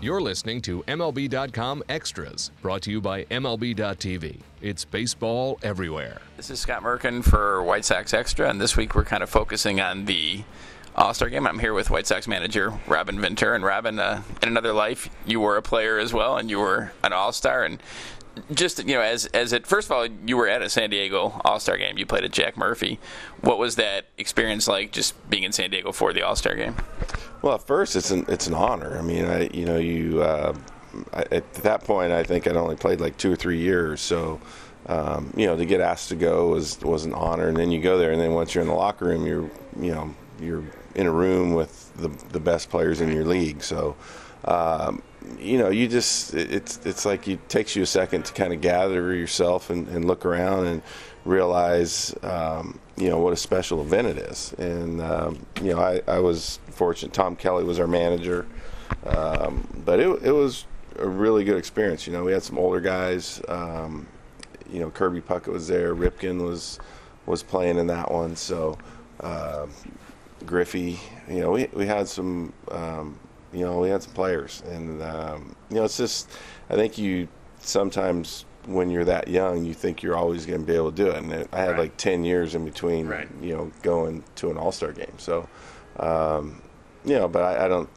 You're listening to MLB.com Extras, brought to you by MLB.tv. It's baseball everywhere. This is Scott Merkin for White Sox Extra, and this week we're kind of focusing on the All Star game. I'm here with White Sox manager Robin Ventura. And Robin, uh, in another life, you were a player as well, and you were an All Star. And just you know, as as it first of all, you were at a San Diego All Star game. You played at Jack Murphy. What was that experience like, just being in San Diego for the All Star game? Well, at first, it's an it's an honor. I mean, I you know you uh, I, at that point, I think I'd only played like two or three years, so. Um, you know, to get asked to go was was an honor, and then you go there, and then once you're in the locker room, you're you know you're in a room with the the best players in your league. So, um, you know, you just it's it's like it takes you a second to kind of gather yourself and, and look around and realize um, you know what a special event it is. And um, you know, I, I was fortunate. Tom Kelly was our manager, um, but it it was a really good experience. You know, we had some older guys. Um, you know, Kirby Puckett was there. Ripken was was playing in that one. So. Uh, Griffey, you know, we, we had some, um, you know, we had some players, and um, you know, it's just, I think you sometimes when you're that young, you think you're always going to be able to do it. And I had Right. like 10 years in between, Right. you know, going to an All Star game. So, um, you know, but I, I don't,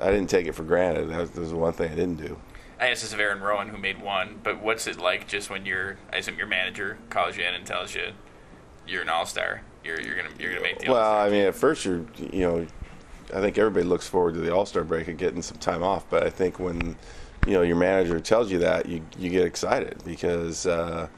I didn't take it for granted. That was, that was the one thing I didn't do. I asked this of Aaron Rowand, who made one, but what's it like just when your I assume your manager calls you in and tells you you're an All Star, you're you're gonna you're gonna make the Well, I mean, at first you're, you know, I think everybody looks forward to the All Star break and getting some time off. But I think when, you know, your manager tells you that, you you get excited because, uh,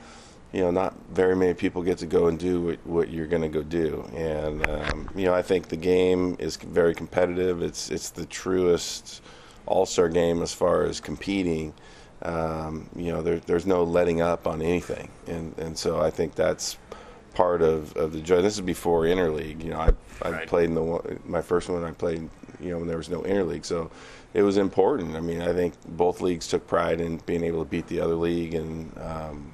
you know, not very many people get to go and do what, what you're going to go do. And um, you know, I think the game is very competitive. It's it's the truest All Star game as far as competing. Um, you know, there, there's no letting up on anything, and and so I think that's part of, of the joy. This is before interleague. You know, I I Right. played in the one, my first one. I played, you know, when there was no interleague, so it was important. I mean, I think both leagues took pride in being able to beat the other league, and um,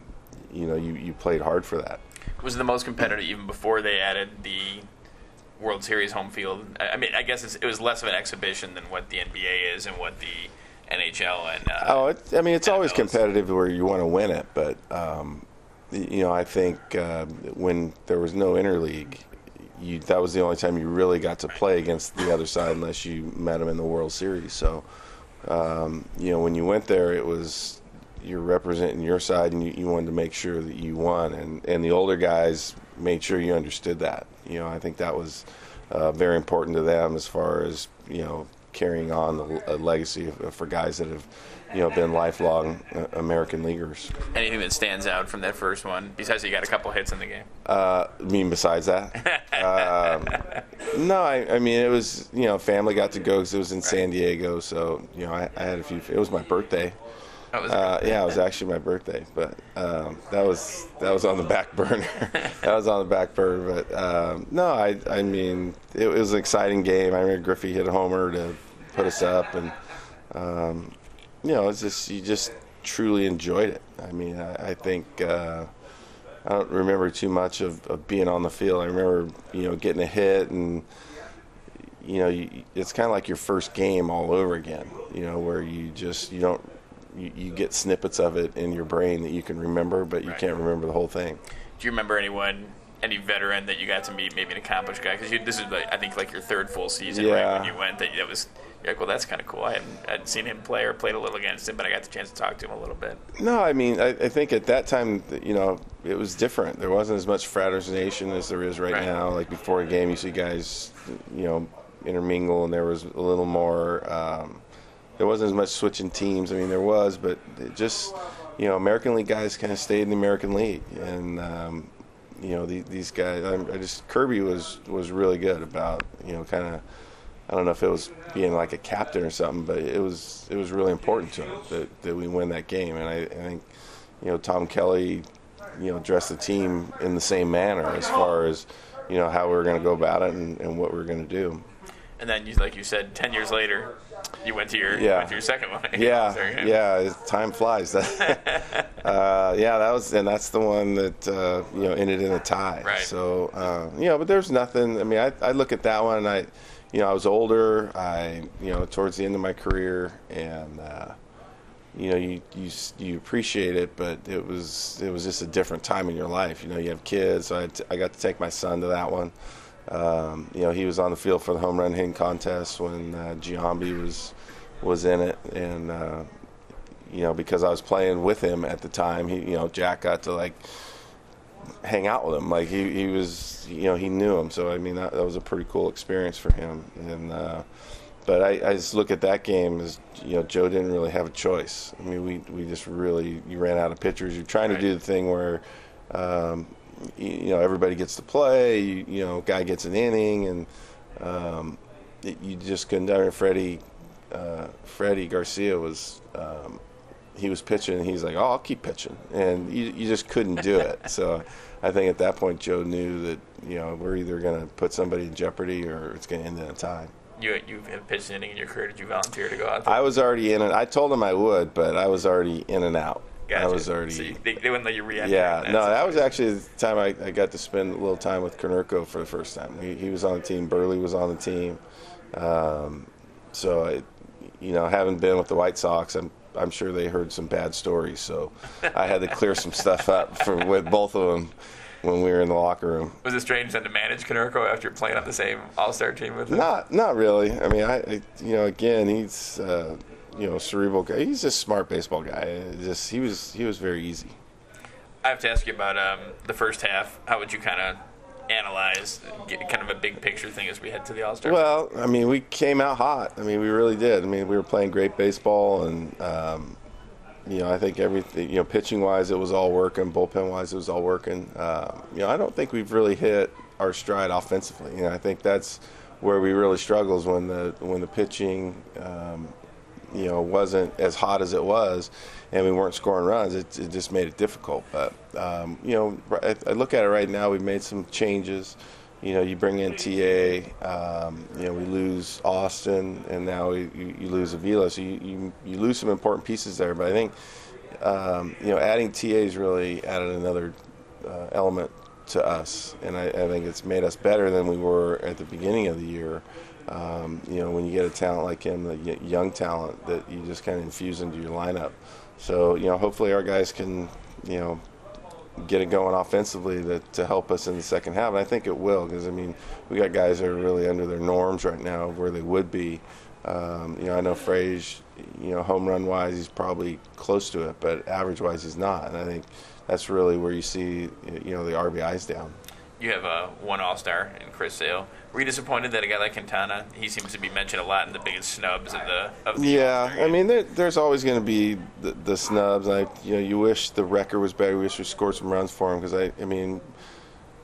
you know, you, you played hard for that. was the most competitive even before they added the World Series home field. I mean, I guess it's, it was less of an exhibition than what the NBA is and what the NHL and uh, Oh, it, I mean, it's always NFLs. competitive where you want to win it, but um, you know, I think uh, when there was no interleague, you that was the only time you really got to play against the other side unless you met them in the World Series. So, um, you know, when you went there, it was you're representing your side, and you, you wanted to make sure that you won, and and the older guys made sure you understood that. You know, I think that was uh, very important to them as far as you know carrying on the, a legacy of, for guys that have you know been lifelong uh, American leaguers. anything that stands out from that first one. Besides, you got a couple hits in the game. Uh, I mean, besides that, um, no. I, I mean, it was you know, family got to go because it was in San Diego, so you know, I, I had a few. It was my birthday. Uh, yeah, it was actually my birthday, but um, that was that was on the back burner. that was on the back burner, but um, no, I I mean, it, was an exciting game. I remember Griffey hit a homer to put us up, and um, you know, it's just you just truly enjoyed it. I mean, I, I think. Uh, I don't remember too much of, of being on the field. I remember, you know, getting a hit and, you know, you, it's kind of like your first game all over again, you know, where you just, you don't, you, you get snippets of it in your brain that you can remember, but you Right. can't remember the whole thing. Do you remember anyone, any veteran that you got to meet, maybe an accomplished guy? Because this is, like, I think, like your third full season, right? When you went, that, that was you're like, well, that's kind of cool. I hadn't, I hadn't seen him play or played a little against him, but I got the chance to talk to him a little bit. No, I mean, I, I think at that time, you know, it was different. There wasn't as much fraternization as there is right, Right. now. Like before a game, you see guys, you know, intermingle, and there was a little more. Um, there wasn't as much switching teams. I mean, there was, but it just, you know, American League guys kind of stayed in the American League, and um, you know, the, these guys. I, I just Kirby was was really good about, you know, kind of. I don't know if it was being like a captain or something, but it was it was really important to him that, that we win that game. And I, I think, you know, Tom Kelly, you know, dressed the team in the same manner as far as, you know, how we were going to go about it and, and what we were going to do. And then, you, like you said, ten years later, you went to your Yeah. went to your second one. Yeah, Sorry. yeah, time flies. uh, yeah, that was, and that's the one that uh, you know ended in a tie. Right. So uh, you know, but there's nothing. I mean, I, I look at that one, and I, you know, I was older. I, you know, towards the end of my career, and uh, you know, you, you you appreciate it, but it was it was just a different time in your life. You know, you have kids. So I, t- I got to take my son to that one. Um, you know, he was on the field for the home run hitting contest when uh, Giambi was was in it, and uh, you know, because I was playing with him at the time, he, you know, Jack got to like hang out with him. Like he, he was, you know, he knew him. So I mean, that, that was a pretty cool experience for him. And uh, but I, I just look at that game as you know, Joe didn't really have a choice. I mean, we we just really you ran out of pitchers. You're trying to do the thing where. Um, you, know, everybody gets to play. You, you know, guy gets an inning, and um, it, you just couldn't. I Freddie, uh, Freddie Garcia was um, he was pitching, and he's like, "Oh, I'll keep pitching," and you, you just couldn't do it. so, I think at that point, Joe knew that you know we're either going to put somebody in jeopardy or it's going to end in a tie. You you have pitched an inning in your career. Did you volunteer to go out? There? I was already in it. I told him I would, but I was already in and out. Gotcha. I was already. So you, they, they, wouldn't let you re-enter. Yeah, no, that was actually the time I, I, got to spend a little time with Konerko for the first time. He, he was on the team. Buehrle was on the team. Um, so, I, you know, having been with the White Sox, I'm I'm sure they heard some bad stories. So I had to clear some stuff up for with both of them when we were in the locker room. Was it strange then to manage Konerko after playing on the same All Star team with him? Not not really. I mean, I, I you know again he's. Uh, you know, cerebral guy. He's just a smart baseball guy. Just he was he was very easy. I have to ask you about um, the first half. How would you kind of analyze, get kind of a big picture thing as we head to the All Star? Well, I mean, we came out hot. I mean, we really did. I mean, we were playing great baseball, and um, you know, I think everything, you know, pitching wise, it was all working. Bullpen wise, it was all working. Uh, you know, I don't think we've really hit our stride offensively. You know, I think that's where we really struggle is when the when the pitching um, you know wasn't as hot as it was, and we weren't scoring runs. It, it just made it difficult. But um, you know, I, I, look at it right now. We've made some changes. You know, you bring in TA. Um, you know, we lose Austin, and now we, you, you, lose Avila. So you, you, you lose some important pieces there. But I think um, you know adding TA has really added another uh, element to us, and I, I, think it's made us better than we were at the beginning of the year. Um, you know, when you get a talent like him, the young talent that you just kind of infuse into your lineup. So, you know, hopefully our guys can, you know, get it going offensively to, to help us in the second half. And I think it will because, I mean, we got guys that are really under their norms right now of where they would be. Um, you know, I know Frage, you know, home run wise, he's probably close to it, but average wise, he's not. And I think that's really where you see, you know, the RBIs down you have uh, one All Star in Chris Sale. Were you disappointed that a guy like Quintana, he seems to be mentioned a lot in the biggest snubs of the of the Yeah, I mean, there, there's always going to be the, the, snubs. I, you know, you wish the record was better. We wish we scored some runs for him because I, I mean,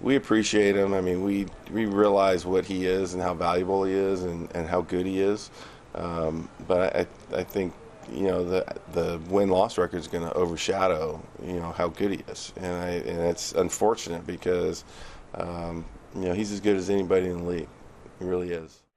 we appreciate him. I mean, we we realize what he is and how valuable he is and, and how good he is. Um, but I, I think you know the the win loss record is going to overshadow you know how good he is, and I and it's unfortunate because um, you know, he's as good as anybody in the league. He really is.